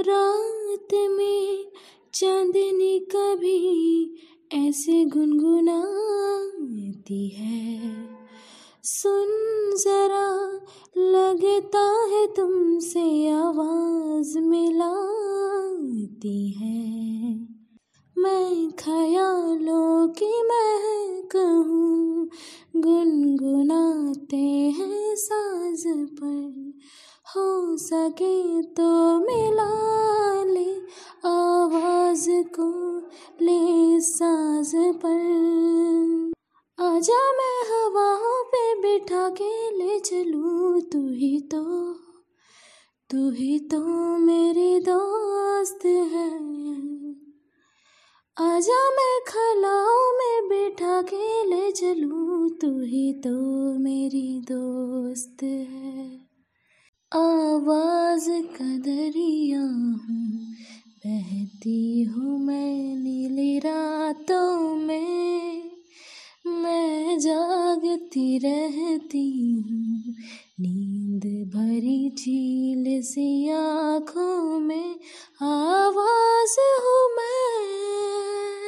रात में चांदनी कभी ऐसे गुनगुनाती है। सुन जरा, लगता है तुमसे आवाज़ मिलाती है। मैं ख्यालों की महक हूँ, गुनगुनाते हैं साज पर। हो सके तो मिला साज पर। आजा मैं हवाओं पे बिठा के ले चलूँ। तू ही तो तू ही तो मेरी दोस्त है। आजा मैं खलाओं में बिठा के ले चलूँ। तू ही तो मेरी दोस्त है। आवाज़ का दरिया हूँ, बहती हूँ मैं रातों में मैं जागती रहती हूँ। नींद भरी झील सी आँखों